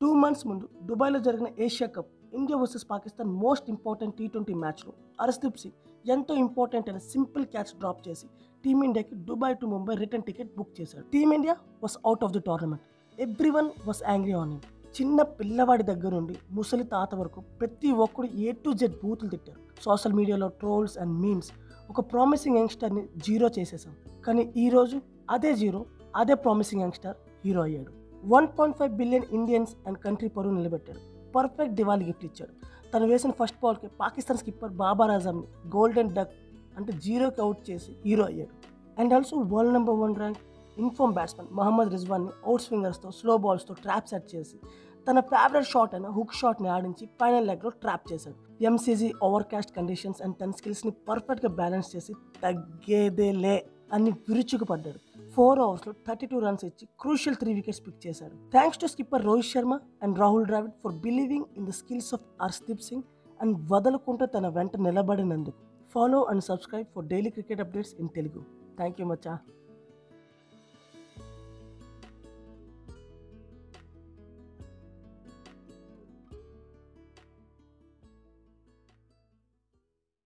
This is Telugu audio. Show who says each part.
Speaker 1: టూ మంత్స్ ముందు దుబాయ్లో జరిగిన Asia cup India versus Pakistan most important T twenty మ్యాచ్లో హర్షదీప్ సింగ్ ఎంతో ఇంపార్టెంట్ అయిన సింపుల్ క్యాచ్ డ్రాప్ చేసి టీమిండియాకి Dubai to Mumbai return ticket book చేశాడు. Team india was out of the tournament every one was angry on him చిన్న పిల్లవాడి దగ్గర నుండి ముసలి తాత వరకు ప్రతి ఒక్కడు ఏ టు జెడ్ బూతులు తిట్టారు. సోషల్ మీడియాలో ట్రోల్స్ అండ్ మీమ్స్ ఒక ప్రామిసింగ్ యంగ్స్టర్ని జీరో చేసేసాం కానీ ఈరోజు అదే జీరో అదే ప్రామిసింగ్ యంగ్స్టర్ హీరో అయ్యాడు. one point five billion Indians and country పరువు నిలబెట్టాడు పర్ఫెక్ట్ దివాళీ గిఫ్ట్ ఇచ్చాడు తను వేసిన ఫస్ట్ బాల్కి పాకిస్తాన్ స్కిప్పర్ బాబర్ ఆజమ్ని గోల్డెన్ డక్ అంటే జీరోకి అవుట్ చేసి హీరో అయ్యాడు and also world number one rank in form batsmen Mohammed రిజ్వాన్ని out స్వింగర్స్తో స్లో బాల్స్తో ట్రాప్ సెట్ చేసి తన ఫేవరెట్ షాట్ అయిన హుక్ షాట్ని ఆడించి ఫైనల్ లెగ్లో ట్రాప్ చేశాడు MCG overcast conditions and తన స్కిల్స్ని పర్ఫెక్ట్గా బ్యాలెన్స్ చేసి తగ్గేదేలే అని విరుచుకుపడ్డాడు. ఫోర్ ఓవర్స్లో థర్టీ టూ రన్స్ ఇచ్చి క్రూషియల్ త్రీ వికెట్స్ పిక్ చేశాడు. Thanks to skipper Rohit Sharma and Rahul Dravid for believing in the skills of Arshdeep Singh and వదలకుండా తన వెంట నిలబడినందుకు. Follow and subscribe for daily cricket updates in Telugu thank you Maccha.